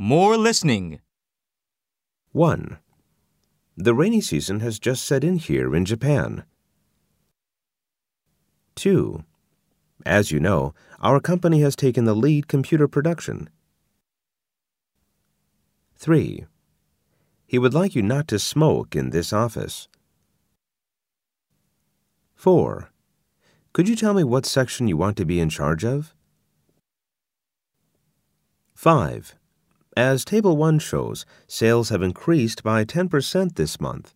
More listening. 1. The rainy season has just set in here in Japan. 2. As you know, our company has taken the lead computer production. 3. He would like you not to smoke in this office. 4. Could you tell me what section you want to be in charge of? 5. As Table 1 shows, sales have increased by 10% this month.